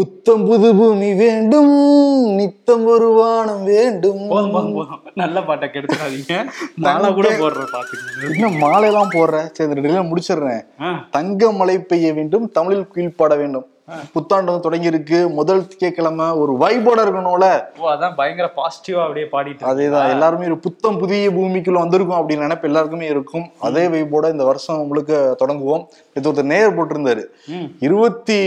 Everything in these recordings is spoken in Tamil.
புத்தம் புது பூமி வேண்டும் நித்தம் ஒரு வானம் வேண்டும். நல்ல பாட்டை கெடுத்துக்காதீங்க மாலை கூட போடுற பாத்துக்கோங்க இன்னும் மாலையெல்லாம் போடுறேன் சரி ரெண்டு முடிச்சிடுறேன். தங்க மழை பெய்ய வேண்டும் தமிழில் கீழ்ப்பாட வேண்டும். புத்தாண்டு வந்து தொடங்கி இருக்கு முதல் திங்கட்கிழமை ஒரு வைபோட இருக்கணும்ல ஓ அதான் பயங்கர பாசிட்டிவா அப்படியே பாடிட்டு அதேதான் எல்லாருமே ஒரு புத்தம் புதிய பூமிக்குள்ள வந்திருக்கும் அப்படின்னு நினைப்பு எல்லாருக்குமே இருக்கும். அதே வைபோட இந்த வருஷம் முழுக்க தொடங்குவோம். இது ஒருத்தர் நேர் போட்டிருந்தாரு. இருபத்தி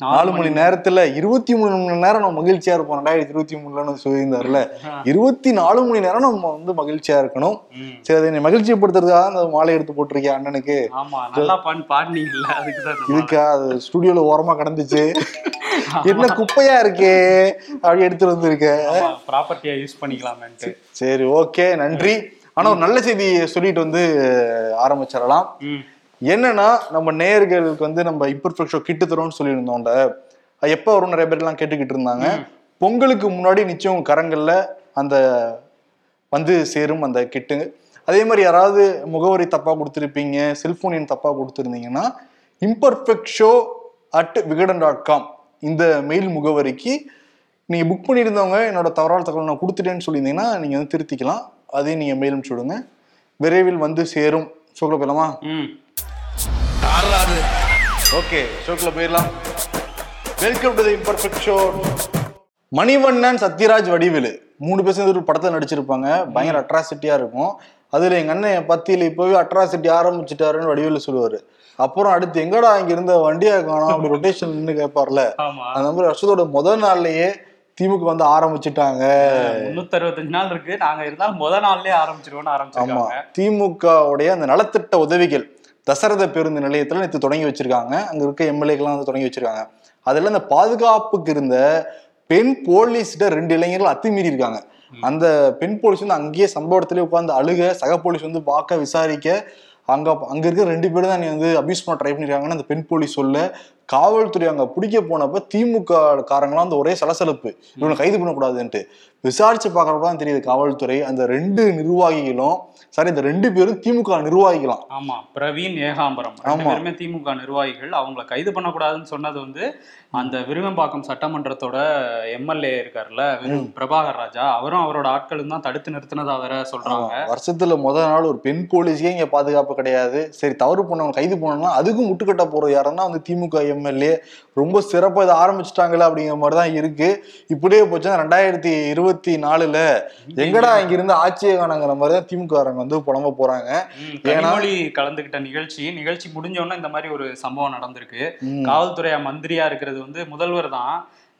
நாலு மணி நேரத்துல இருபத்தி மூணு மணி நேரம் நம்ம மகிழ்ச்சியா இருப்போம். ரெண்டாயிரத்தி இருபத்தி மூணுலன்னு சொல்லியிருந்தாருல. இருபத்தி நாலு மணி நேரம் நம்ம வந்து மகிழ்ச்சியா இருக்கணும். சரி அதை என்னை மகிழ்ச்சிப்படுத்துறதுக்காக அந்த மாலை எடுத்து போட்டிருக்கேன் அண்ணனுக்கு. இதுக்கா அது ஸ்டுடியோல ஓரமா கடந்துச்சு. என்ன குப்பையா இருக்கே? அப்படி எடுத்துட்டு வந்திருக்க. ப்ராப்பர்ட்டியா யூஸ் பண்ணிக்கலாமேன்ட்டு. சரி ஓகே நன்றி. ஆனா ஒரு நல்ல செய்தி சொல்லிட்டு வந்து ஆரம்பிச்சிடலாம். என்னன்னா நம்ம நேயர்களுக்கு வந்து நம்ம இம்பர்ஃபெக்ட் ஷோ கிட்டு தரோம்னு சொல்லியிருந்தோம்ல. அது எப்போ வரும் நிறைய பேர் எல்லாம் கேட்டுக்கிட்டு இருந்தாங்க. பொங்கலுக்கு முன்னாடி நிச்சயம் கரங்கள்ல அந்த வந்து சேரும் அந்த கிட்டு. அதே மாதிரி யாராவது முகவரி தப்பா கொடுத்துருப்பீங்க செல்போன் எண் தப்பா கொடுத்துருந்தீங்கன்னா imperfect show at Vikatan dot com இந்த மெயில் முகவரிக்கு நீங்க புக் பண்ணியிருந்தவங்க என்னோட தவறான தகவல் நான் கொடுத்துட்டேன்னு சொல்லியிருந்தீங்கன்னா நீங்க வந்து திருத்திக்கலாம். அதையும் நீங்க மெயில் அனுப்பிச்சு விரைவில் வந்து சேரும். ஷோக்குள்ள போயிடலாமா ம் ஓகே ஷோக்குள்ள போயிடலாம். Welcome to the imperfect show Manivannan Sathyaraj Vadivelu. மூணு பேர் சேர்ந்து ஒரு படத்துல நடிச்சிருப்பாங்க. பயங்கர அட்ராசிட்டியா இருக்கும். அதுல எங்க அண்ணன் பத்தியில இப்பவே அட்ராசிட்டி ஆரம்பிச்சுட்டாருன்னு வடிவேலு சொல்லுவாரு. அப்புறம் அடுத்து எங்கடா இங்க இருந்த வண்டியா காணோம்? அப்படி ரொட்டேஷன் நின்னு கேட்பார்ல. ஆமா. அந்த மாதிரி வருஷத்தோட முதல் நாள்லயே திமுக வந்து ஆரம்பிச்சுட்டாங்க. முன்னூத்தி அறுபத்தஞ்சு நாள் இருக்கு. நாங்க இருந்தாலும் முத நாள்லயே ஆரம்பிச்சிருவோம்னு ஆமா. ஆரம்பிச்சிருக்காங்க. திமுக உடைய அந்த நலத்திட்ட உதவிகள். தசரத பேருந்து நிலையத்துல நேற்று தொடங்கி வச்சிருக்காங்க. அங்க இருக்க எம்எல்ஏக்கெல்லாம் வந்து தொடங்கி வச்சிருக்காங்க. அதுல இந்த பாதுகாப்புக்கு இருந்த பெண் போலீஸ்கிட்ட ரெண்டு இளைஞர்கள் அத்துமீறி இருக்காங்க. அந்த பெண் போலீஸ் வந்து அங்கேயே சம்பவத்திலே உட்கார்ந்து அழுக சக போலீஸ் வந்து பார்க்க விசாரிக்க அங்க அங்க இருக்க ரெண்டு பேரும் தான் நீ வந்து அபியூஸ் பண்ண ட்ரை பண்ணிருக்காங்கன்னு அந்த பெண் போலீஸ் சொல்ல காவல்துறை அங்க பிடிக்க போனப்ப திமுக காரங்களாம் அந்த ஒரே சலசலப்பு. இவனை கைது பண்ணக்கூடாதுன்ட்டு. விசாரிச்சு பார்க்கறப்ப தான் தெரியுது காவல்துறை அந்த ரெண்டு நிர்வாகிகளும் சாரி இந்த ரெண்டு பேரும் திமுக நிர்வாகிகளாம். ஆமா பிரவீன் ஏகாம்பரம். ரெண்டு திமுக நிர்வாகிகள். அவங்கள கைது பண்ணக்கூடாதுன்னு சொன்னது வந்து அந்த விருகம்பாக்கம் சட்டமன்றத்தோட எம்எல்ஏ இருக்காருல்ல பிரபாகர் ராஜா அவரும் அவரோட ஆட்களும் தான் தடுத்து நிறுத்தினதா வேற சொல்றாங்க. வருஷத்துல முத நாள் ஒரு பெண் போலீஸே இங்க பாதுகாப்பு கிடையாது. சரி தவறு பண்ணவங்க கைது பண்ணணும்னா அதுக்கும் முட்டுக்கட்ட போறது யாருன்னா வந்து திமுக எம்எல்ஏ. ரொம்ப சிறப்பா இதை ஆரம்பிச்சிட்டாங்களா அப்படிங்கிற மாதிரி தான் இருக்கு. இப்படியே போச்சுன்னா ரெண்டாயிரத்தி இருபத்தி நாலுல எங்கடா இங்க இருந்து ஆட்சியை காணங்கிற மாதிரி தான் திமுக காரங்க வந்து புலம்ப போறாங்க. கனிமொழி கலந்துகிட்ட நிகழ்ச்சி நிகழ்ச்சி முடிஞ்ச உடனே இந்த மாதிரி ஒரு சம்பவம் நடந்திருக்கு. காவல்துறை மந்திரியா இருக்கிறது வந்து முதல்வர் தான்.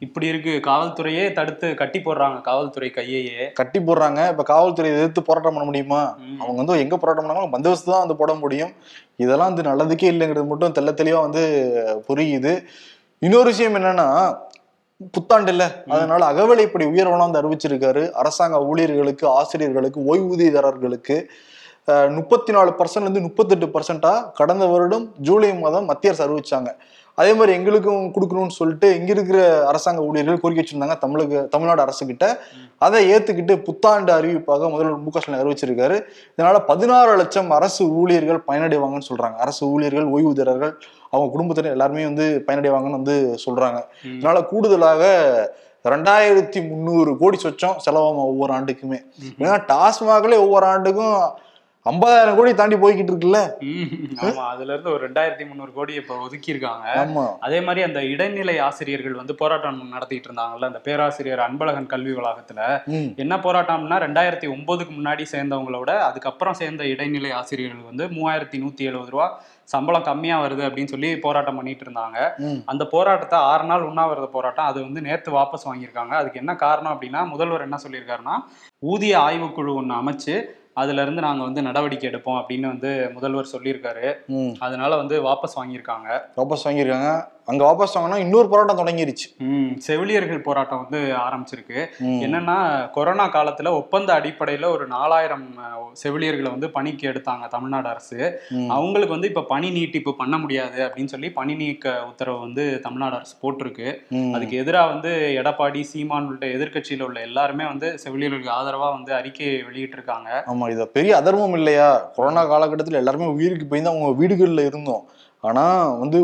இப்படி இருக்கு காவல்துறையே தடுத்து கட்டி போடுறாங்க காவல்துறை கையையே. கட்டி போடுறாங்க. இப்ப காவல்துறை எதிர்த்து போராட்டம் பண்ண முடியுமா. அவங்க வந்து எங்க போராட்டம் பண்ணாலும் பந்தோபஸ்து தான் வந்து போட முடியும். இதெல்லாம் வந்து நல்லதுக்கே இல்லைங்கிறது மட்டும் தெள்ள தெளிவா வந்து புரியுது. இன்னொரு விஷயம் என்னன்னா புத்தாண்டு இல்ல அதனால அகவிலைப்படி உயர்வெல்லாம் வந்து அறிவிச்சிருக்காரு. அரசாங்க ஊழியர்களுக்கு ஆசிரியர்களுக்கு ஓய்வூதியதாரர்களுக்கு முப்பத்தி நாலு பர்சன்ட் இருந்து முப்பத்தெட்டு பர்சன்டா கடந்த வருடம் ஜூலை மாதம் மத்திய அரசு அறிவிச்சாங்க. அதே மாதிரி எங்களுக்கும் கொடுக்கணும்னு சொல்லிட்டு இங்க இருக்கிற அரசாங்க ஊழியர்கள் கோரிக்கை வச்சிருந்தாங்க. தமிழக தமிழ்நாடு அரசு கிட்ட அதை ஏத்துக்கிட்டு புத்தாண்டு அறிவிப்பாக முதல்வர் மு க ஸ்டாலின் அறிவிச்சிருக்காரு. இதனால பதினாறு லட்சம் அரசு ஊழியர்கள் பயனடைவாங்கன்னு சொல்றாங்க. அரசு ஊழியர்கள் ஓய்வூதியர்கள் அவங்க குடும்பத்தினர் எல்லாருமே வந்து பயனடைவாங்கன்னு வந்து சொல்றாங்க. இதனால கூடுதலாக ரெண்டாயிரத்தி முந்நூறு கோடி சொச்சம் செலவாகும் ஒவ்வொரு ஆண்டுக்குமே. ஏன்னா டாஸ்மாக்ல ஒவ்வொரு ஆண்டுக்கும் ஐம்பதாயிரம் கோடி தாண்டி போய்கிட்டு இருக்குல்ல ஆமா அதுல இருந்து ஒரு ரெண்டாயிரத்தி முந்நூறு கோடி இப்ப ஒதுக்கி இருக்காங்க அதே மாதிரி அந்த இடைநிலை ஆசிரியர்கள் வந்து போராட்டம் நடத்திட்டு இருந்தாங்கல்ல அந்த பேராசிரியர் அன்பழகன் கல்வி வளாகத்துல. என்ன போராட்டம்னா ரெண்டாயிரத்தி ஒன்பதுக்கு முன்னாடி சேர்ந்தவங்களோட அதுக்கப்புறம் சேர்ந்த இடைநிலை ஆசிரியர்கள் வந்து மூவாயிரத்தி நூத்தி எழுபது ரூபா சம்பளம் கம்மியா வருது அப்படின்னு சொல்லி போராட்டம் பண்ணிட்டு இருந்தாங்க. அந்த போராட்டத்தை ஆறு நாள் உண்ணாவிரத போராட்டம் அது வந்து நேத்து வாபஸ் வாங்கியிருக்காங்க. அதுக்கு என்ன காரணம் அப்படின்னா முதல்வர் என்ன சொல்லியிருக்காருன்னா ஊதிய ஆய்வுக்குழு ஒன்று அமைச்சு அதுல இருந்து நாங்க வந்து நடவடிக்கை எடுப்போம் அப்படின்னு வந்து முதல்வர் சொல்லியிருக்காரு. அதனால வந்து வாபஸ் வாங்கியிருக்காங்க. வாபஸ் வாங்கியிருக்காங்க. அங்க வாபஸ் வாங்கினா இன்னொரு போராட்டம் தொடங்கிருச்சு. செவிலியர்கள் போராட்டம் வந்து ஆரம்பிச்சிருக்கு. என்னன்னா கொரோனா காலத்துல ஒப்பந்த அடிப்படையில ஒரு நாலாயிரம் செவிலியர்களை வந்து பணிக்கு எடுத்தாங்க தமிழ்நாடு அரசு. அவங்களுக்கு வந்து இப்ப பணி நீட்டிப்பு பண்ண முடியாது அப்படின்னு சொல்லி பணி நீக்க உத்தரவு வந்து தமிழ்நாடு அரசு போட்டிருக்கு. அதுக்கு எதிராக வந்து எடப்பாடி சீமான் உள்ளிட்ட எதிர்க்கட்சியில உள்ள எல்லாருமே வந்து செவிலியர்களுக்கு ஆதரவா வந்து அறிக்கை வெளியிட்டிருக்காங்க. ஆமா இது பெரிய அதர்மம் இல்லையா? கொரோனா காலகட்டத்தில் எல்லாருமே உயிருக்கு பயந்து அவங்க வீடுகள்ல இருந்தோம். ஆனா வந்து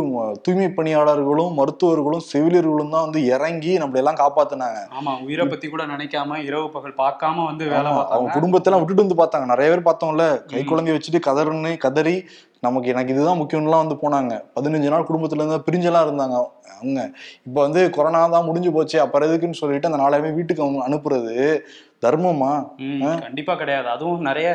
தூய்மை பணியாளர்களும் மருத்துவர்களும் செவிலியர்களும் தான் வந்து இறங்கி நம்மள எல்லாம் காப்பாத்துனாங்க. ஆமா உயிரை பத்தி கூட நினைக்காம இரவு பகல் பார்க்காம வந்து வேலை அவங்க குடும்பத்தெல்லாம் விட்டுட்டு வந்து பார்த்தாங்க. நிறைய பேர் பார்த்தோம்ல கை. குழந்தைய வச்சுட்டு கதறுன்னு கதறி நமக்கு எனக்கு இதுதான் முக்கியம்லாம் வந்து போனாங்க. பதினஞ்சு நாள் குடும்பத்துல இருந்து பிரிஞ்செல்லாம் இருந்தாங்க அவங்க. இப்ப வந்து கொரோனா தான் முடிஞ்சு போச்சு அப்புறம் எதுக்குன்னு சொல்லிட்டு அந்த நாலாயிரம் வீட்டுக்கு அவங்க அனுப்புறது. தர்மமா? கண்டிப்பா கிடையாது. அதுவும் நிறைய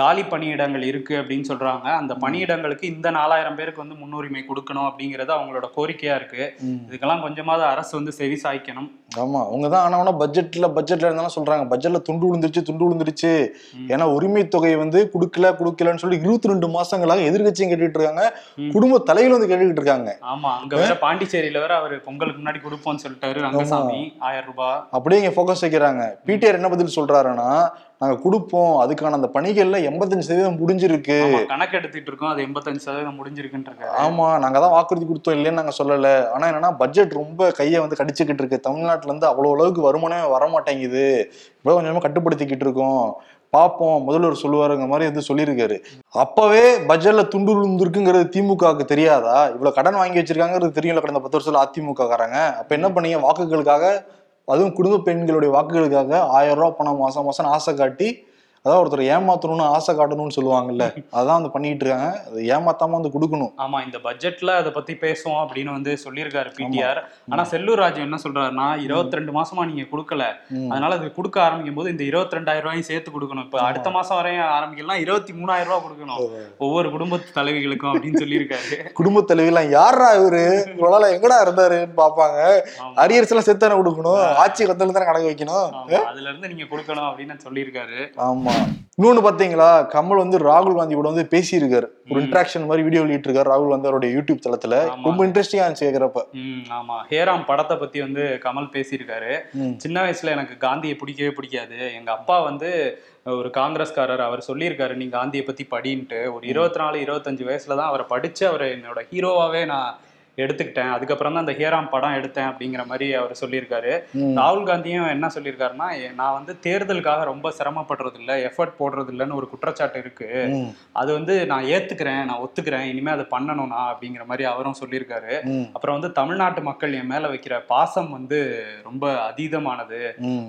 காலி பணியிடங்கள் இருக்கு அப்படின்னு சொல்றாங்க. அந்த பணியிடங்களுக்கு இந்த நாலாயிரம் பேருக்கு வந்து முன்னுரிமை கொடுக்கணும் அப்படிங்கறது அவங்களோட கோரிக்கையா இருக்கு. இதுக்கெல்லாம் கொஞ்சமாவது அரசு வந்து செவி சாய்க்கணும். ஆமா அவங்க தான் ஆனா பட்ஜெட்ல பட்ஜெட்ல இருந்தாலும் சொல்றாங்க. பட்ஜெட்ல துண்டு விழுந்துருச்சு துண்டு விழுந்துருச்சு. ஏன்னா உரிமை தொகை வந்து கொடுக்கல கொடுக்கலன்னு சொல்லி இருபத்தி ரெண்டு மாசங்களாக எதிர்கட்சியும் கேட்டுட்டு இருக்காங்க. குடும்ப தலைகள் வந்து கேட்டுக்கிட்டு இருக்காங்க. ஆமா அங்க வேற பாண்டிச்சேரியில வேற அவரு பொங்கலுக்கு முன்னாடி கொடுப்போம்னு சொல்லிட்டாரு ரங்கசாமி. ஆயிரம் ரூபாய். அப்படியே இங்க ஃபோக்கஸ் வைக்கிறாங்க. பிடிஆர் என்ன பதில் சொல்றாருன்னா நாங்க கொடுப்போம். அதுக்கான அந்த பணிகள்ல எண்பத்தஞ்சு சதவீதம் முடிஞ்சிருக்கு. கணக்கு எடுத்துட்டு இருக்கோம். அது எண்பத்தஞ்சு சதவீதம் முடிஞ்சிருக்குன்னு இருக்காரு ஆமா நாங்க தான் வாக்குறுதி கொடுத்தோம் இல்லைன்னு நாங்க சொல்லல. ஆனா என்னன்னா பட்ஜெட் ரொம்ப கையை வந்து கடிச்சுக்கிட்டு இருக்கு. தமிழ்நாட்டுல இருந்து அவ்வளவு அளவுக்கு வருமானமே வர மாட்டேங்குது இப்போ கொஞ்சமா கட்டுப்படுத்திக்கிட்டு இருக்கோம். பார்ப்போம் முதல்வர் சொல்லுவாருங்க மாதிரி வந்து சொல்லியிருக்காரு. அப்பவே பட்ஜெட்ல துண்டு விழுந்திருக்குங்கிறது திமுகவுக்கு தெரியாதா? இவ்வளவு கடன் வாங்கி வச்சிருக்காங்கிறது தெரியும்ல கடந்த பத்து வருஷத்துல அதிமுக காரங்க அப்ப என்ன பண்ணீங்க? வாக்குகளுக்காக அதுவும் குடும்ப பெண்களுடைய வாக்குகளுக்காக ஆயிரம் ரூபா பணம் மாசம் மாசம் ஆசை காட்டி அதாவது ஒருத்தர் ஏமாத்தணும்னு ஆசை காட்டணும்னு சொல்லுவாங்கல்ல அதான் வந்து பண்ணிட்டு இருக்காங்க. அது ஏமாத்தாம வந்து கொடுக்கணும். ஆமா இந்த பட்ஜெட்ல அதை பத்தி பேசுவோம் அப்படின்னு வந்து சொல்லியிருக்காரு பிடிஆர். ஆனா செல்லூர் ராஜு என்ன சொல்றாருன்னா இருபத்தி ரெண்டு மாசமா நீங்க கொடுக்கல. அதனால அது கொடுக்க ஆரம்பிக்கும் போது இந்த இருபத்தி ரெண்டாயிரம் ரூபாயும் சேர்த்து கொடுக்கணும். இப்ப அடுத்த மாசம் வரையும் ஆரம்பிக்கலாம் இருபத்தி மூணாயிரம் ரூபாய் கொடுக்கணும். ஒவ்வொரு குடும்பத்து தலைவிகளுக்கும் அப்படின்னு சொல்லியிருக்காரு. குடும்ப தலைவிலாம் யாரா இவரு? இவ்வளவு எங்கடா இருந்தாருன்னு பாப்பாங்க. அரியர்ஸ் எல்லாம் சேர்த்து தானே கொடுக்கணும் ஆட்சி கத்தல தானே கணக்கு வைக்கணும். அதுல இருந்து நீங்க கொடுக்கணும் அப்படின்னு சொல்லியிருக்காரு. ஆமா. இன்னொன்னு பாத்தீங்களா கமல் வந்து ராகுல் காந்தி கூட வந்து பேசியிருக்காரு. ஒரு. இன்ட்ராக்ஷன் மாதிரி வீடியோ வெளியிட்டு இருக்காரு ராகுல் காந்தி அவருடைய யூடியூப் தளத்துல. ரொம்ப இன்ட்ரெஸ்டிங்கா இருந்துச்சு கேக்குறப்ப. ம் ஆமா. ஹேராம் படத்தை பத்தி வந்து கமல் பேசியிருக்காரு. சின்ன வயசுல எனக்கு காந்தியை பிடிக்கவே பிடிக்காது. எங்க அப்பா வந்து ஒரு காங்கிரஸ்காரர். அவர் சொல்லியிருக்காரு நீ காந்தியை பத்தி படின்ட்டு. ஒரு இருபத்தி நாலு இருபத்தஞ்சு வயசுல தான் அவரை படிச்சு அவர் என்னோட ஹீரோவாவே நான் எடுத்துக்கிட்டேன் அதுக்கப்புறம் தான் அந்த ஹேராம் படம் எடுத்தேன் அப்படிங்கிற மாதிரி அவர் சொல்லியிருக்காரு. ராகுல் காந்தியும் என்ன சொல்லியிருக்காருன்னா நான் வந்து தேர்தலுக்காக ரொம்ப சிரமப்படுறது இல்ல எஃபர்ட் போடுறது இல்லைன்னு ஒரு குற்றச்சாட்டு இருக்கு. அது வந்து நான் ஏத்துக்கிறேன் நான் ஒத்துக்கிறேன் இனிமே அதை பண்ணணும் நான் அப்படிங்கிற மாதிரி அவரும் சொல்லியிருக்காரு. அப்புறம் வந்து தமிழ்நாட்டு மக்கள் என் மேல வைக்கிற பாசம் வந்து ரொம்ப அதீதமானது.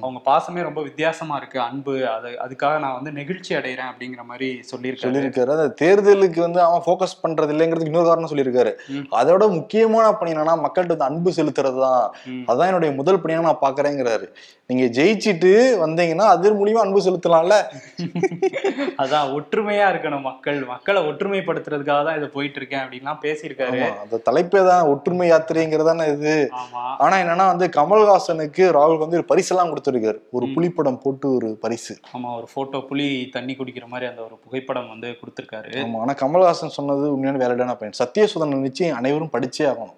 அவங்க பாசமே ரொம்ப வித்தியாசமா இருக்கு அன்பு அது அதுக்காக நான் வந்து நெகிழ்ச்சி அடைகிறேன் அப்படிங்கிற மாதிரி சொல்லியிருக்காரு சொல்லியிருக்காரு அந்த தேர்தலுக்கு வந்து அவன் ஃபோக்கஸ் பண்றது இல்லைங்கிறதுக்கு இன்னொரு காரணம் சொல்லியிருக்காரு. அதோட முக்கியமான பணி என்னன்னா மக்கள்கிட்ட வந்து அன்பு செலுத்துறது தான் ம். அதான் என்னுடைய முதல் பணியா நான் பாக்குறேங்கிறாரு. நீங்க ஜெயிச்சிட்டு வந்தீங்கன்னா அது மூலியமா அன்பு செலுத்தலாம்ல? அதான் ஒற்றுமையா இருக்கணும் மக்கள். மக்களை ஒற்றுமைப்படுத்துறதுக்காக தான் இதை போயிட்டு இருக்கேன் அப்படின்லாம் பேசியிருக்காரு. அந்த தலைப்பே தான் ஒற்றுமை யாத்திரைங்கிறதானே இது. ஆனா என்னன்னா வந்து கமல்ஹாசனுக்கு ராகுல் வந்து ஒரு பரிசெல்லாம் கொடுத்திருக்காரு. ஒரு. புலிப்படம் போட்டு ஒரு பரிசு. ஆமா ஒரு போட்டோ புலி தண்ணி குடிக்கிற மாதிரி அந்த ஒரு புகைப்படம் வந்து கொடுத்திருக்காரு. ஆமா ஆனா கமல்ஹாசன் சொன்னது உண்மையான வேலைடான பையன் சத்தியசுதன் நிச்சயம் அனைவரும் படிச்சே ஆகணும்.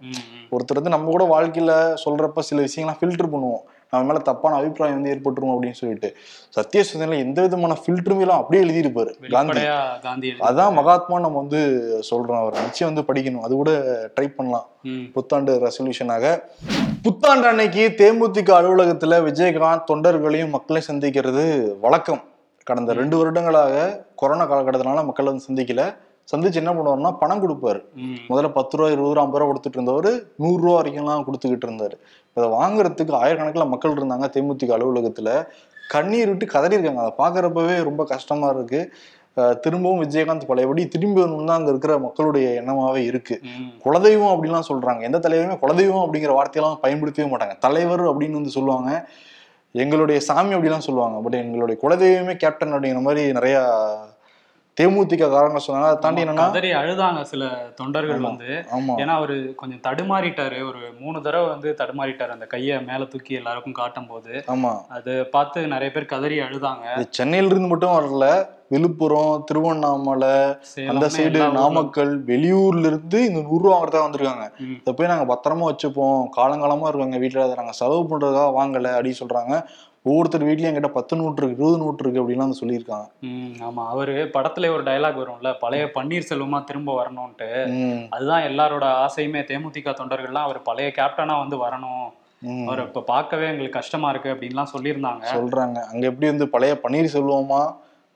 ஒருத்தர் வந்து நம்ம கூட வாழ்க்கையில சொல்றப்ப சில விஷயங்கள்லாம் ஃபில்டர் பண்ணுவோம். நம்ம மேல தப்பான அபிப்பிராயம் வந்து ஏற்பட்டுரும் அப்படின்னு சொல்லிட்டு. சத்தியசுதன்ல எந்த விதமான ஃபில்டருமே எல்லாம் அப்படியே எழுதியிருப்பாரு காந்தி. அதான் மகாத்மா நம்ம வந்து சொல்றோம். அவர் நிச்சயம் வந்து படிக்கணும். அது கூட ட்ரை பண்ணலாம். புத்தாண்டு ரெசல்யூஷனாக புத்தாண்டு அன்னைக்கு தேமுதிக அலுவலகத்துல விஜயகாந்த் தொண்டர்களையும் மக்களையும் சந்திக்கிறது வழக்கம். கடந்த ரெண்டு வருடங்களாக கொரோனா காலகட்டத்தினால மக்கள் வந்து சந்திக்கல. சந்திச்சு என்ன பண்ணுவாருன்னா பணம் கொடுப்பாரு. முதல்ல பத்து ரூபா இருபது ரூபா ஐம்பது ரூபா கொடுத்துட்டு இருந்தவர் நூறு ரூபா வரைக்கும்லாம் கொடுத்துக்கிட்டு இருந்தாரு. இதை வாங்குறதுக்கு ஆயிரக்கணக்கில் மக்கள் இருந்தாங்க தேமுதிக அலுவலகத்துல. கண்ணீர் விட்டு கதறியிருக்காங்க. அதை பார்க்கறப்பவே ரொம்ப கஷ்டமா இருக்கு. திரும்பவும் விஜயகாந்த் பழையபடி திரும்பி வரணும்னு தான் அங்க இருக்கிற மக்களுடைய எண்ணமாவே இருக்கு. குலதெய்வம் அப்படின்லாம் சொல்றாங்க. எந்த தலைவருமே குலதெய்வம் அப்படிங்கிற வார்த்தையெல்லாம் பயன்படுத்தவே மாட்டாங்க. தலைவர் அப்படின்னு வந்து சொல்லுவாங்க. எங்களுடைய சாமி அப்படிலாம் சொல்லுவாங்க. பட் எங்களுடைய குலதெய்வமே கேப்டன் அப்படிங்கிற மாதிரி நிறைய தேமுதிக காரங்க சொன்னாங்க. அதை தாண்டி என்னன்னா கதறி அழுதாங்க சில தொண்டர்கள். வந்து. ஏன்னா அவரு கொஞ்சம் தடுமாறிட்டாரு. ஒரு மூணு தடவை வந்து தடுமாறிட்டாரு. அந்த கையை மேல தூக்கி எல்லாருக்கும் காட்டும் போது ஆமா. அது பார்த்து நிறைய பேர் கதறி அழுதாங்க. சென்னையில இருந்து மட்டும் வரல. விழுப்புரம் திருவண்ணாமலை அந்த சைடு நாமக்கல் வெளியூர்ல இருந்து இந்த நூறு ரூபா வாங்குறதா வந்திருக்காங்க. இதை போய் நாங்க பத்திரமா வச்சுப்போம். காலங்காலமா இருக்காங்க. வீட்டுல நாங்க செலவு பண்றதுக்காக வாங்கல அப்படின்னு சொல்றாங்க. ஒவ்வொருத்தர் வீட்லயும் என்கிட்ட பத்து நோட்டு இருக்கு இருபது நோட்டு இருக்கு அப்படின்லாம் வந்து சொல்லியிருக்காங்க. ஆமா. அவரு படத்துல ஒரு டயலாக் வரும்ல பழைய பன்னீர்செல்வமா திரும்ப வரணும்ட்டு அதுதான் எல்லாரோட ஆசையுமே. தேமுதிக தொண்டர்கள்லாம் அவர் பழைய கேப்டனா வந்து வரணும். அவர் இப்ப பார்க்கவே எங்களுக்கு கஷ்டமா இருக்கு அப்படின்லாம் சொல்லியிருந்தாங்க. சொல்றாங்க. அங்க எப்படி வந்து பழைய பன்னீர் செல்வமா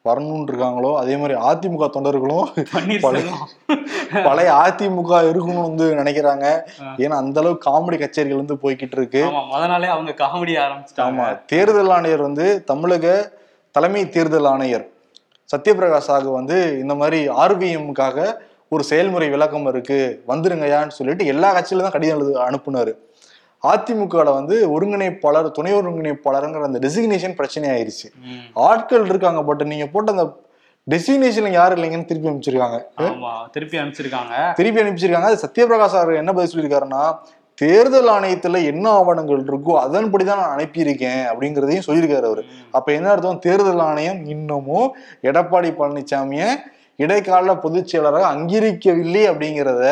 வரணும்னு இருக்காங்களோ அதே மாதிரி அதிமுக தொண்டர்களும் பழைய அதிமுக இருக்கணும்னு வந்து நினைக்கிறாங்க. ஏன்னா அந்த அளவுக்கு காமெடி கச்சேரிகள் வந்து போய்கிட்டு இருக்கு. முத நாளே அவங்க காமெடி ஆரம்பிச்சிட்டாங்க. ஆமா தேர்தல் ஆணையர் வந்து தமிழக தலைமை தேர்தல் ஆணையர் சத்யபிரகாஷ் சாகு வந்து இந்த மாதிரி ஆர்பிஎம்காக ஒரு செயல்முறை விளக்கம் இருக்கு. வந்துருங்கய்யான்னு சொல்லிட்டு எல்லா கட்சியிலும் தான் கடிதம் அனுப்புனாரு. அதிமுகல வந்து ஒருங்கிணைப்பாளர் துணை ஒருங்கிணைப்பாளருங்கிற அந்த டெசிக்னேஷன் பிரச்சனை ஆயிருச்சு. ஆட்கள் இருக்காங்க பட் நீங்க போட்ட அந்த டெசிக்னேஷன்ல யாரும் இல்லைங்கன்னு திருப்பி அனுப்பிச்சிருக்காங்க. திருப்பி அனுப்பிச்சிருக்காங்க. திருப்பி அனுப்பிச்சிருக்காங்க. அது சத்யபிரகாஷ் சார் என்ன பதில் சொல்லியிருக்காருன்னா தேர்தல் ஆணையத்துல என்ன ஆவணங்கள் இருக்கோ அதன்படி தான் நான் அனுப்பியிருக்கேன் அப்படிங்கிறதையும் சொல்லியிருக்காரு அவரு. அப்ப என்ன அர்த்தம்? தேர்தல் ஆணையம் இன்னமும் எடப்பாடி பழனிசாமிய இடைக்கால பொதுச் செயலராக அங்கீகரிக்கவில்லை அப்படிங்கிறத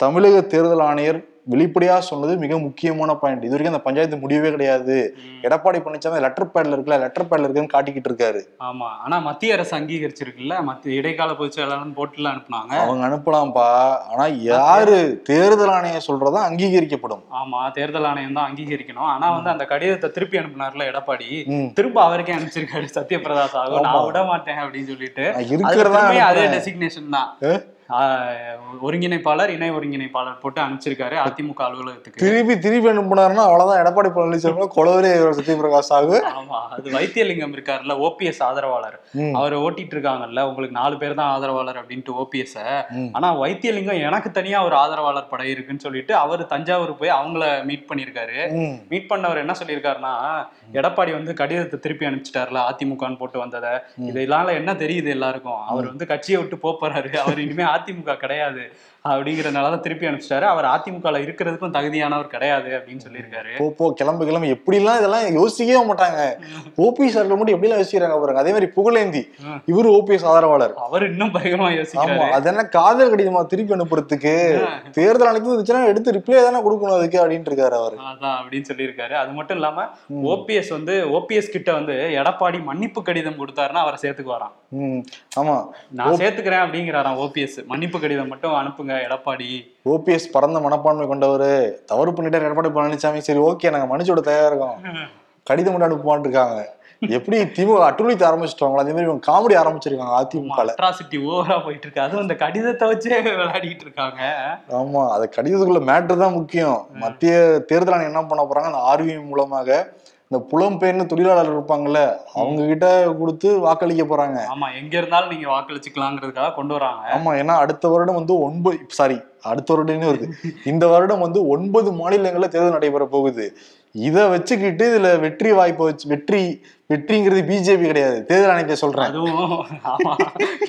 தமிழக தேர்தல் ஆணையர் வெளிப்படையா சொன்னது மிக முக்கியமான பாயிண்ட் இது வரைக்கும் அந்த பஞ்சாயத்து முடியவே கிடையாது. எடப்பாடி பழனிசாமி லெட்டர் பேட்ல இருக்குல்ல லெட்டர் பேட்ல இருக்குன்னு காட்டிக்கிட்டு இருக்காரு. ஆமா. ஆனா மத்திய அரசு அங்கீகரிச்சிருக்குல்ல மத்திய இடைக்கால பொதுச் செயலாளர்னு போட்டுல அனுப்புனாங்க. அவங்க அனுப்பலாம்ப்பா. ஆனா யாரு தேர்தல் ஆணையம் சொல்றதா அங்கீகரிக்கப்படும். ஆமா தேர்தல் ஆணையம் தான் அங்கீகரிக்கணும். ஆனா வந்து அந்த கடிதத்தை திருப்பி அனுப்புனார்ல எடப்பாடி. திரும்ப அவருக்கே அனுப்பிச்சிருக்காரு சத்யபிரதா சாகு. நான் விட மாட்டேன் அப்படின்னு சொல்லிட்டு. அது. டெசிக்னேஷன் தான். ஒருங்கிணைப்பாளர் இணை ஒருங்கிணைப்பாளர் போட்டு அனுப்பிச்சிருக்காரு அதிமுக அலுவலகத்துக்கு. திருப்பி திருப்பி அனுப்புனாருன்னா அவ்வளவுதான் எடப்பாடி பழனிசாமி கொலவரே சத்யபிரகாஷ் சாகு. ஆமா அது வைத்தியலிங்கம் இருக்காருல்ல ஓபிஎஸ் ஆதரவாளர். அவர் ஓட்டிட்டு இருக்காங்கல்ல உங்களுக்கு நாலு பேர் தான் ஆதரவாளர் அப்படின்ட்டு ஓபிஎஸ். ஆனா வைத்தியலிங்கம் எனக்கு தனியா ஒரு ஆதரவாளர் படை இருக்குன்னு சொல்லிட்டு அவர் தஞ்சாவூர் போய் அவங்கள மீட் பண்ணியிருக்காரு ம். மீட் பண்ணவர் என்ன சொல்லியிருக்காருன்னா எடப்பாடி வந்து கடிதத்தை திருப்பி அனுப்பிச்சிட்டாருல அதிமுகன்னு போட்டு வந்ததை. இதனால என்ன தெரியுது எல்லாருக்கும்? அவர் வந்து கட்சியை விட்டு போறாரு. அவர் இனிமே அதிமுக கிடையாது அப்படிங்கறதுனால தான் திருப்பி அனுப்பிச்சிட்டாரு. அவர் அதிமுகல இருக்கிறதுக்கும் தகுதியானவர் கிடையாது அப்படின்னு சொல்லியிருக்காரு. போ கிளம்பு கிளம்பு. எப்படிலாம் இதெல்லாம் யோசிக்கவே மாட்டாங்க. ஓபிஎஸ் ஆர்கள் மட்டும் எப்படிலாம் யோசிக்கிறாங்க பாருங்க. அதே மாதிரி புகழேந்தி. இவரு ஓபிஎஸ் ஆதரவாளர். அவர் இன்னும் பயங்கரமா யோசிக்கிறாரு. அது என்ன காதல் கடிதமா திருப்பி அனுப்புறதுக்கு? தேர்தல் ஆணையத்துக்கு இருந்துச்சுன்னா எடுத்து ரிப்ளை தானே கொடுக்கணும் அதுக்கு அப்படின்ட்டு இருக்காரு அவரு. அதான் அப்படின்னு சொல்லியிருக்காரு. அது மட்டும் இல்லாம ஓபிஎஸ் வந்து ஓபிஎஸ் கிட்ட வந்து எடப்பாடி மன்னிப்பு கடிதம் கொடுத்தாருன்னா அவரை சேர்த்துக்கு வரான் ஆமா. நான் சேர்த்துக்கிறேன் அப்படிங்கிறாராம் ஓபிஎஸ் மன்னிப்பு கடிதம் மட்டும் அனுப்புங்க எடப்பாடி. ஓபிஎஸ் பரந்த மனப்பான்மை கொண்டவர். தவறு பண்ணிட்டார் எடப்பாடி பழனிசாமி. சரி ஓகே நாங்க மன்னிச்சு தயாரா இருக்கோம். கடிதம் மட்டும் இருக்காங்க எப்படி திமுக அட்டுழித்து ஆரம்பிச்சிட்டாங்களோ அதே மாதிரி இவங்க காமெடி ஆரம்பிச்சிருக்காங்க அதிமுகல. அட்ராசிட்டி ஓவரா போயிட்டு இருக்கு அதுவும் அந்த கடிதத்தை வச்சே விளையாடிட்டு இருக்காங்க. ஆமா அது கடிதத்துக்குள்ள மேட்ரு தான் முக்கியம். மத்திய தேர்தல் என்ன பண்ண போறாங்க அந்த ஆர்விஎம் மூலமாக இந்த புலம்பெயர்ந்த தொழிலாளர்கள் இருப்பாங்கல்ல அவங்க கிட்ட கொடுத்து வாக்களிக்க போறாங்க. ஆமா எங்க இருந்தாலும் நீங்க வாக்களிச்சுக்கலாங்கிறதுக்காக கொண்டு வராங்க. ஆமா ஏன்னா அடுத்த வருடம் வந்து ஒன்பது சாரி அடுத்த வருடம் வருது. இந்த வருடம் வந்து ஒன்பது மாநிலங்கள்ல தேர்தல் நடைபெற போகுது. இத வச்சுக்கிட்டு இதுல வெற்றி வாய்ப்பை வச்சு வெற்றி வெற்றிங்கிறது பிஜேபி கிடையாது. தேர்தல் ஆணையத்தை சொல்றேன். அதுவும் ஆமா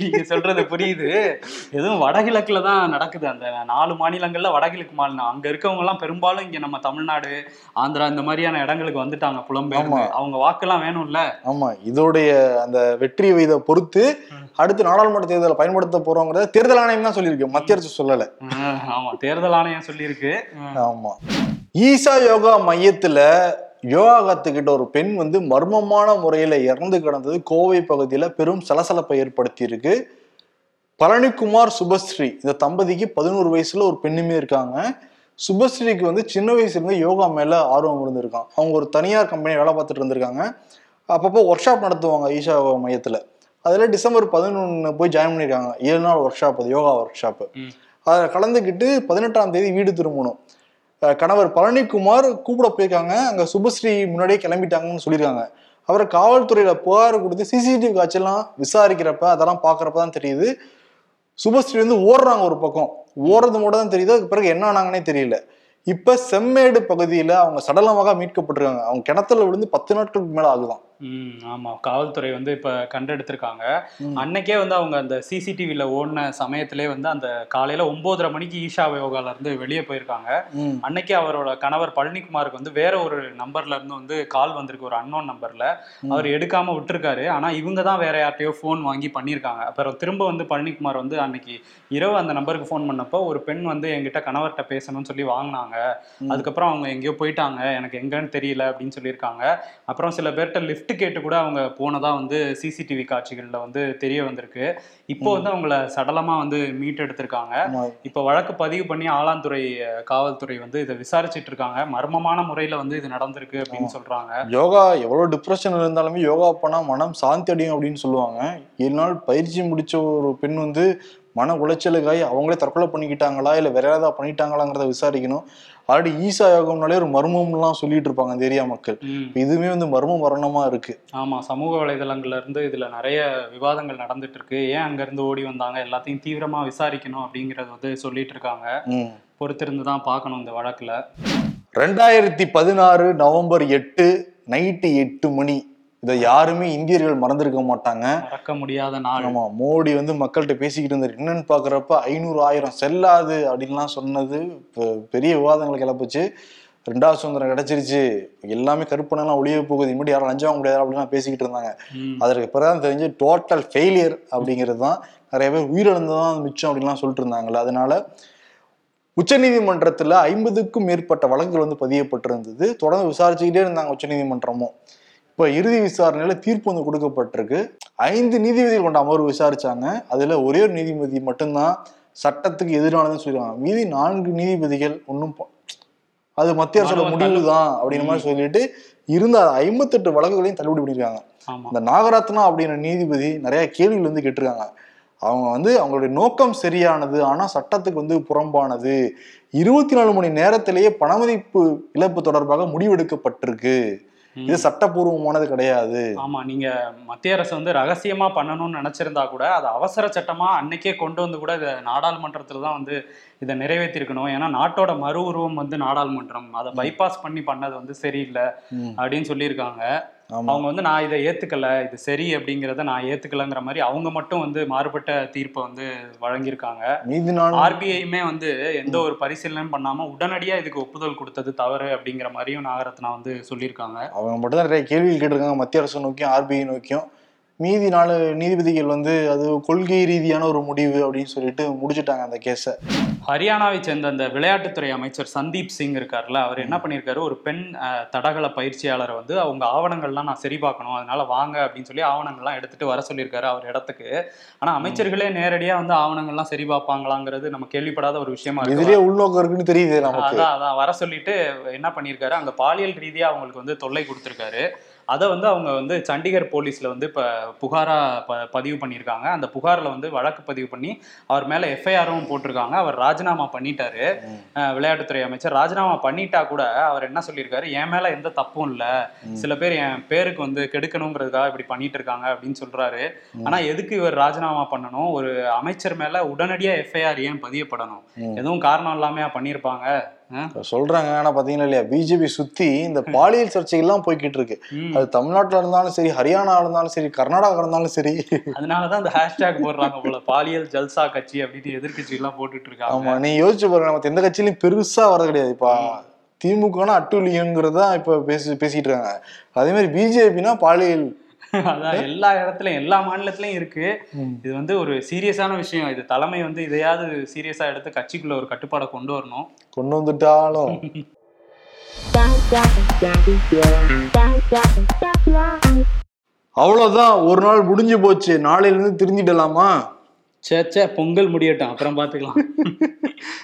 நீங்க சொல்றது புரியுது. எதுவும் வடகிழக்குல தான் நடக்குது. அந்த நாலு மாநிலங்கள்ல வடகிழக்கு மாநிலம். அங்க இருக்கவங்க எல்லாம் பெரும்பாலும் இங்க நம்ம தமிழ்நாடு ஆந்திரா இந்த மாதிரியான இடங்களுக்கு வந்துட்டாங்க. புலம்பெயர்ந்து. அவங்க வாக்கெல்லாம் வேணும்ல. ஆமா. இதோடைய அந்த வெற்றி இதை பொறுத்து அடுத்து நாடாளுமன்ற தேர்தலை பயன்படுத்த போறோங்கிறத தேர்தல் ஆணையம் தான் சொல்லியிருக்கு. மத்திய அரசு சொல்லல. ஆமா. தேர்தல் ஆணையம் சொல்லியிருக்கு. ஆமா. ஈசா யோகா மையத்துல யோகா கத்துக்கிட்ட ஒரு பெண் வந்து மர்மமான முறையில இறந்து கிடந்தது. கோவை பகுதியில பெரும் சலசலப்பை ஏற்படுத்தி இருக்கு பழனிக்குமார் சுபஸ்ரீ. இந்த தம்பதிக்கு பதினோரு வயசுல ஒரு பெண்ணுமே இருக்காங்க. சுபஸ்ரீக்கு வந்து சின்ன வயசுல இருந்து யோகா மேல ஆர்வம் இருந்திருக்கான் அவங்க ஒரு தனியார் கம்பெனி வேலை பார்த்துட்டு இருந்திருக்காங்க. அப்பப்போ ஒர்க் ஷாப் நடத்துவாங்க ஈஷா யோகா மையத்துல. அதுல டிசம்பர் பதினொன்று போய் ஜாயின் பண்ணியிருக்காங்க. ஏழு நாள் ஒர்க் ஷாப் அது யோகா ஒர்க் ஷாப்பு. அதில் கலந்துக்கிட்டு பதினெட்டாம் தேதி வீடு திரும்பணும். கணவர் பழனிக்குமார் கூப்பிட போயிருக்காங்க. அங்கே சுபஸ்ரீ முன்னாடியே கிளம்பிட்டாங்கன்னு சொல்லியிருக்காங்க. அவரை காவல்துறையில் புகார் கொடுத்து சிசிடிவி காட்சியெல்லாம் விசாரிக்கிறப்ப அதெல்லாம் பார்க்குறப்ப தான் தெரியுது. சுபஸ்ரீ வந்து ஓடுறாங்க ஒரு பக்கம். ஓடுறது மட்டும் தான் தெரியுது. அதுக்கு பிறகு என்ன ஆனாங்கன்னே தெரியல. இப்போ செம்மேடு பகுதியில் அவங்க சடலமாக மீட்கப்பட்டிருக்காங்க. அவங்க கிணத்துல விழுந்து பத்து நாட்களுக்கு மேலே ஆகுதான். உம், ஆமா. காவல்துறை வந்து இப்ப கண்டெடுத்திருக்காங்க. ம். அன்னைக்கே வந்து அவங்க அந்த சிசிடிவில ஓடின சமயத்திலே வந்து அந்த காலையில ஒன்பதரை மணிக்கு ஈஷா இருந்து வெளியே போயிருக்காங்க. ம். அன்னைக்கே அவரோட கணவர் பழனிக்குமாருக்கு வந்து வேற ஒரு நம்பர்ல இருந்து வந்து கால் வந்திருக்கு ஒரு அன்னோன் நம்பர்ல. அவர் எடுக்காம விட்டுருக்காரு. ஆனா இவங்க தான் வேற யார்ட்டையோ ஃபோன் வாங்கி பண்ணியிருக்காங்க அப்புறம் திரும்ப வந்து பழனிக்குமார் வந்து அன்னைக்கு இரவு அந்த நம்பருக்கு ஃபோன் பண்ணப்போ ஒரு பெண் வந்து என்கிட்ட கணவர்கிட்ட பேசணும்னு சொல்லி வாங்கினாங்க. அதுக்கப்புறம் அவங்க எங்கேயோ போயிட்டாங்க. எனக்கு எங்கன்னு தெரியல அப்படின்னு சொல்லியிருக்காங்க. அப்புறம் சில பேர்கிட்ட லிஃப்ட் லிஃப்ட் கேட்டு கூட அவங்க போனதா வந்து சிசிடிவி காட்சிகள்ல வந்து தெரிய வந்திருக்கு. இப்போ வந்து அவங்கள சடலமா வந்து மீட்டெடுத்திருக்காங்க. இப்போ வழக்கு பதிவு பண்ணி ஆலாந்துறை காவல்துறை வந்து இதை விசாரிச்சிட்டு இருக்காங்க. மர்மமான முறையில வந்து இது நடந்திருக்கு அப்படின்னு சொல்றாங்க. யோகா எவ்வளவு டிப்ரெஷன் இருந்தாலுமே யோகா பண்ணா மனம் சாந்தி அடையும் அப்படின்னு சொல்லுவாங்க. ஏழு நாள் பயிற்சி முடிச்ச ஒரு பெண் வந்து மன உளைச்சலுக்காய் அவங்களே தற்கொலை பண்ணிக்கிட்டாங்களா? இல்ல வேற ஏதாவது பண்ணிட்டாங்களாங்கிறத விசாரிக்கணும். ஆல்ரெடி ஈசா யோகம்னாலே ஒரு மர்மம்லாம் சொல்லிட்டு இருப்பாங்க அந்த ஏரியா மக்கள். இதுவுமே வந்து மர்ம மரணமா இருக்கு. ஆமா சமூக வலைதளங்கள்ல இருந்து இதுல நிறைய விவாதங்கள் நடந்துட்டு இருக்கு. ஏன் அங்க இருந்து ஓடி வந்தாங்க? எல்லாத்தையும் தீவிரமா விசாரிக்கணும் அப்படிங்கறது வந்து சொல்லிட்டு இருக்காங்க. பொறுத்திருந்து தான் பார்க்கணும் இந்த வழக்குல. ரெண்டாயிரத்தி பதினாறு நவம்பர் எட்டு நைட்டு எட்டு மணி. இதை யாருமே இந்தியர்கள் மறந்திருக்க மாட்டாங்க. மறக்க முடியாத நாள். ஆமா மோடி வந்து மக்கள்கிட்ட பேசிக்கிட்டு இருந்தாரு. என்னன்னு பாக்குறப்ப ஐநூறு ஆயிரம் செல்லாது அப்படின்லாம் சொன்னது பெரிய விவாதங்களை கிளப்புச்சு. ரெண்டாவது சுதந்திரம் கிடைச்சிருச்சு. எல்லாமே கருப்பணெல்லாம் ஒளிய போகுது. இனிமேட்டு யாரும் லஞ்சம் வாங்க முடியாது அப்படிலாம் பேசிக்கிட்டு இருந்தாங்க. அதற்கு பிறகு தெரிஞ்சு டோட்டல் ஃபெயிலியர் அப்படிங்கிறது தான் நிறைய பேர் உயிரிழந்ததான் மிச்சம் அப்படின்லாம் சொல்லிட்டு இருந்தாங்கல்ல. அதனால உச்சநீதிமன்றத்துல ஐம்பதுக்கும் மேற்பட்ட வழக்குகள் வந்து பதியப்பட்டிருந்தது. தொடர்ந்து விசாரிச்சுக்கிட்டே இருந்தாங்க உச்சநீதிமன்றமும். இப்ப இறுதி விசாரணையில தீர்ப்பு வந்து கொடுக்கப்பட்டிருக்கு. ஐந்து நீதிபதிகள் கொண்ட அமர்வு விசாரிச்சாங்க. அதுல ஒரே ஒரு நீதிபதி மட்டும்தான் சட்டத்துக்கு எதிரானதுன்னு சொல்லிடுவாங்க மீதி நான்கு நீதிபதிகள் ஒன்றும் அது மத்திய அரசோட முடிவு தான் அப்படின்ற மாதிரி சொல்லிட்டு இருந்த ஐம்பத்தெட்டு வழக்குகளையும் தள்ளுபடி பண்ணியிருக்காங்க இந்த நாகரத்னா அப்படின்ற நீதிபதி நிறைய கேள்விகள் வந்து கேட்டிருக்காங்க. அவங்க வந்து அவங்களுடைய நோக்கம் சரியானது ஆனா சட்டத்துக்கு வந்து புறம்பானது. இருபத்தி நாலு மணி நேரத்திலேயே பணமதிப்பு இழப்பு தொடர்பாக முடிவெடுக்கப்பட்டிருக்கு. இது சட்டப்பூர்வமானது கிடையாது. ஆமா நீங்க மத்திய அரசு வந்து ரகசியமா பண்ணணும்னு நினைச்சிருந்தா கூட அது அவசர சட்டமா அன்னைக்கே கொண்டு வந்து கூட இதை நாடாளுமன்றத்துல தான் வந்து இதை நிறைவேற்றிருக்கணும். ஏன்னா நாட்டோட மறு உருவம் வந்து நாடாளுமன்றம். அதை பைபாஸ் பண்ணி பண்ணது வந்து சரியில்லை அப்படின்னு சொல்லியிருக்காங்க. அவங்க வந்து நான் இதை ஏத்துக்கல இது சரி அப்படிங்கறத நான் ஏத்துக்கலங்கிற மாதிரி அவங்க மட்டும் வந்து மாறுபட்ட தீர்ப்பை வந்து வழங்கியிருக்காங்க. ஆர்பிஐயுமே வந்து எந்த ஒரு பரிசீலனையும் பண்ணாம உடனடியா இதுக்கு ஒப்புதல் கொடுத்தது தவறு அப்படிங்கிற மாதிரியும் நாகரத்னா வந்து சொல்லியிருக்காங்க. அவங்க மட்டும் தான் நிறைய கேள்விகள் கேட்டிருக்காங்க. மத்திய அரசு நோக்கியும் ஆர்பிஐ நோக்கியும். மீதி நாலு நீதிபதிகள் வந்து அது கொள்கை ரீதியான ஒரு முடிவு அப்படின்னு சொல்லிட்டு முடிச்சிட்டாங்க அந்த கேஸை. ஹரியானாவை சேர்ந்த அந்த விளையாட்டுத்துறை அமைச்சர் சந்தீப் சிங் இருக்கார்ல அவர் என்ன பண்ணியிருக்காரு? ஒரு பெண் தடகள பயிற்சியாளரை வந்து அவங்க ஆவணங்கள்லாம் நான் சரி பார்க்கணும் அதனால வாங்க அப்படின்னு சொல்லி ஆவணங்கள்லாம் எடுத்துட்டு வர சொல்லியிருக்காரு அவர் இடத்துக்கு. ஆனா அமைச்சர்களே நேரடியா வந்து ஆவணங்கள்லாம் சரி பார்ப்பாங்களாங்கிறது நம்ம கேள்விப்படாத ஒரு விஷயமா இதுலயே உள்நோக்கம் இருக்குன்னு தெரியுது அதான் அதான் வர சொல்லிட்டு என்ன பண்ணியிருக்காரு? அங்க பாலியல் ரீதியா அவங்களுக்கு வந்து தொல்லை கொடுத்துருக்காரு. அதை வந்து அவங்க வந்து சண்டிகர் போலீஸ்ல வந்து இப்ப புகாரா ப பதிவு பண்ணியிருக்காங்க. அந்த புகார்ல வந்து வழக்கு பதிவு பண்ணி அவர் மேல எஃப்ஐஆரும் போட்டிருக்காங்க. அவர் ராஜினாமா பண்ணிட்டாரு. விளையாட்டுத்துறை அமைச்சர் ராஜினாமா பண்ணிட்டா கூட அவர் என்ன சொல்லியிருக்காரு? என் மேல எந்த தப்பும் இல்ல. சில பேர் என் பேருக்கு வந்து கெடுக்கணுங்கிறதுக்காக இப்படி பண்ணிட்டு இருக்காங்க அப்படின்னு சொல்றாரு. ஆனா எதுக்கு இவர் ராஜினாமா பண்ணணும்? ஒரு அமைச்சர் மேல உடனடியா எஃப்ஐஆர் ஏன் பதியப்படணும். எதுவும் காரணம் இல்லாமையா பண்ணியிருப்பாங்க. சொல்றாங்க ஆனா பாத்தீங்கன்னா இல்லையா? பிஜேபி சுத்தி இந்த பாலியல் சர்ச்சைகள்லாம் போய்கிட்டு இருக்கு. அது தமிழ்நாட்டுல இருந்தாலும் சரி ஹரியானா இருந்தாலும் சரி கர்நாடகா இருந்தாலும் சரி. அதனாலதான் அந்த ஹேஷ்டேக் போடுறாங்க போல பாலியல் ஜல்சா கட்சி அப்படின்னு எதிர்க்கட்சி எல்லாம் போட்டுட்டு இருக்காங்க. ஆமா நீ யோசிச்சு பாருங்க நம்ம எந்த கட்சியிலயும் பெருசா வரது கிடையாது. இப்ப திமுகனா அட்டுலியங்கிறது இப்ப பேசி பேசிட்டு இருக்காங்க. அதே மாதிரி பிஜேபினா பாலியல் அதான் எல்லா இடத்துலயும் எல்லா மாநிலத்திலயும் இருக்கு. இது வந்து ஒரு சீரியஸான விஷயம். இது தலைமை வந்து இதையாவது சீரியஸா எடுத்து கட்சிக்குள்ள ஒரு கட்டுப்பாடை கொண்டு வரணும். கொண்டு வந்துட்டாலும். அவ்வளவுதான். ஒரு நாள் முடிஞ்சு போச்சு. நாளையில இருந்து திருந்திடலாமா? சே சே பொங்கல் முடியட்டும். அப்புறம் பாத்துக்கலாம்.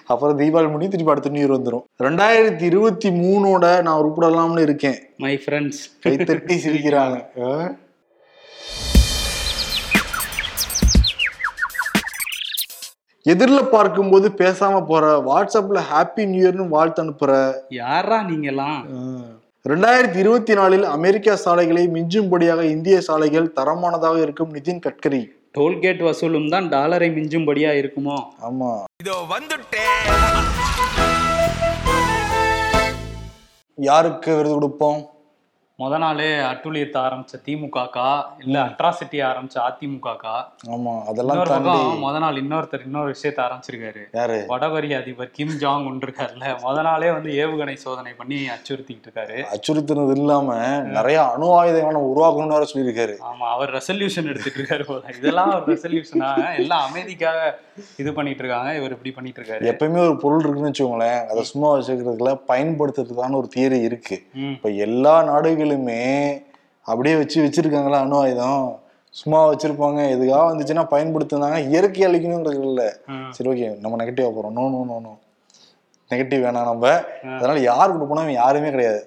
அப்புறம் தீபாவளி முடிஞ்சு திருப்பி அடுத்த இயர் வந்துடும் ரெண்டாயிரத்தி இருபத்தி மூணோட நான் உருப்படலாம்னு இருக்கேன். மை ஃப்ரெண்ட்ஸ் கைத்தட்டி சிரிக்கிறாங்க. எதிரில் பார்க்கும்போது பேசாம போற வாட்ஸ்அப்ல ஹாப்பி நியூ இயர்னு வாழ்த்து அனுப்புற. யாரா நீங்கெல்லாம்? ரெண்டாயிரத்தி இருபத்தி நாலில் அமெரிக்கா சாலைகளை மிஞ்சும்படியாக இந்திய சாலைகள் தரமானதாக இருக்கும் நிதின் கட்கரி. டோல்கேட் வசூலும் தான் டாலரை மிஞ்சும்படியா இருக்குமோ? ஆமா. இதோ வந்துட்டேன் யாருக்கு விருது கொடுப்போம்? முத நாளே அட்டுழியத்தை ஆரம்பிச்ச திமுகக்கா இல்ல அட்ராசிட்டி ஆரம்பிச்ச அதிமுகக்கா? ஆமா அதெல்லாம் முத நாள் இன்னொருத்தர் இன்னொரு விஷயத்த ஆரம்பிச்சிருக்காரு. வடகொரிய அதிபர் கிம் ஜாங் ஒன் இருக்காருல்ல முத நாளே வந்து ஏவுகணை சோதனை பண்ணி அச்சுறுத்திக்கிட்டு இருக்காரு. அச்சுறுத்துனது இல்லாம நிறைய அணு நம்ம உருவாக்கணும்னு வேற சொல்லியிருக்காரு. ஆமா அவர் ரெசல்யூஷன் எடுத்துட்டு இருக்காரு போல. இதெல்லாம் ஒரு ரெசல்யூஷனா எல்லாம் அமைதிக்காக இது பண்ணிட்டு இருக்காங்க. இவர் இப்படி பண்ணிட்டு இருக்காரு. எப்பயுமே ஒரு பொருள் இருக்குன்னு வச்சுக்கோங்களேன். அதை சும்மா வச்சுக்கிறதுல பயன்படுத்துறதுக்கான ஒரு தியரி இருக்கு. இப்ப எல்லா நாடுகளுமே அப்படியே வச்சு வச்சிருக்காங்களா அணு ஆயுதம்? சும்மா வச்சிருப்பாங்க. எதுக்காக வந்துச்சுன்னா பயன்படுத்தினாங்க. இயற்கை அழிக்கணுங்கிறது இல்ல. சரி ஓகே. நம்ம நெகட்டிவா போறோம். No no no no negative வேணாம் நம்ம. அதனால யார் கொடுப்போம்னா யாருமே கிடையாது.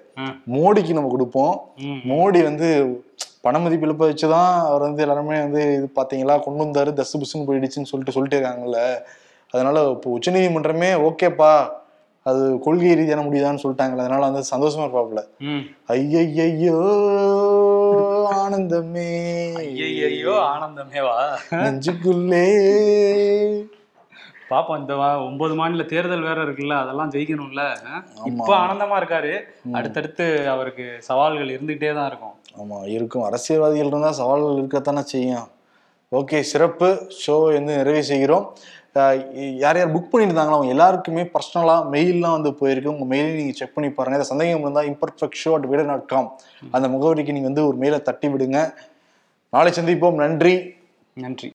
மோடிக்கு நம்ம கொடுப்போம். மோடி வந்து பண மதிப்பு இழப்பை வச்சுதான் அவர் வந்து எல்லாருமே வந்து இது பாத்தீங்களா? கொண்டு வந்தாரு. தசு புசுன்னு போயிடுச்சுன்னு சொல்லிட்டு சொல்லிட்டு இருக்காங்கல்ல. அதனால இப்போ உச்சநீதிமன்றமே ஓகேப்பா அது கொள்கை ரீதியான முடியுதான்னு சொல்லிட்டாங்கல்ல அதனால வந்து சந்தோஷமா இருப்பாப்புல. ம். ஐயையோ ஆனந்தமே. ஐயையோ ஆனந்தமேவா? நெஞ்சுக்குள்ளே. பாப்போம் இந்த வா- ஒன்பது மாநில தேர்தல் வேற இருக்குல்ல அதெல்லாம் ஜெயிக்கணும்ல? இப்ப ஆனந்தமா இருக்காரு. அடுத்தடுத்து அவருக்கு சவால்கள் இருந்துகிட்டே தான் இருக்கும். ஆமா இருக்கும். அரசியல்வாதிகள் இருந்தா சவால்கள் இருக்கத்தானே செய்யும். ஓகே சிறப்பு. ஷோ வந்து நிறைவு செய்கிறோம். யார் யார் புக் பண்ணியிருந்தாங்களோ அவங்க எல்லாருக்குமே பர்சனலாக மெயில்லாம் வந்து போயிருக்கு. உங்கள் மெயிலையும் நீங்கள் செக் பண்ணி பாருங்கள் இதை சந்தேகம் இருந்தால் இம்பர்ஃபெக்ட் ஷோ அட் விட டாட் காம் அந்த முகவரிக்கு நீங்கள் வந்து ஒரு மெயிலை தட்டி விடுங்க நாளை சந்திப்போம். நன்றி. நன்றி.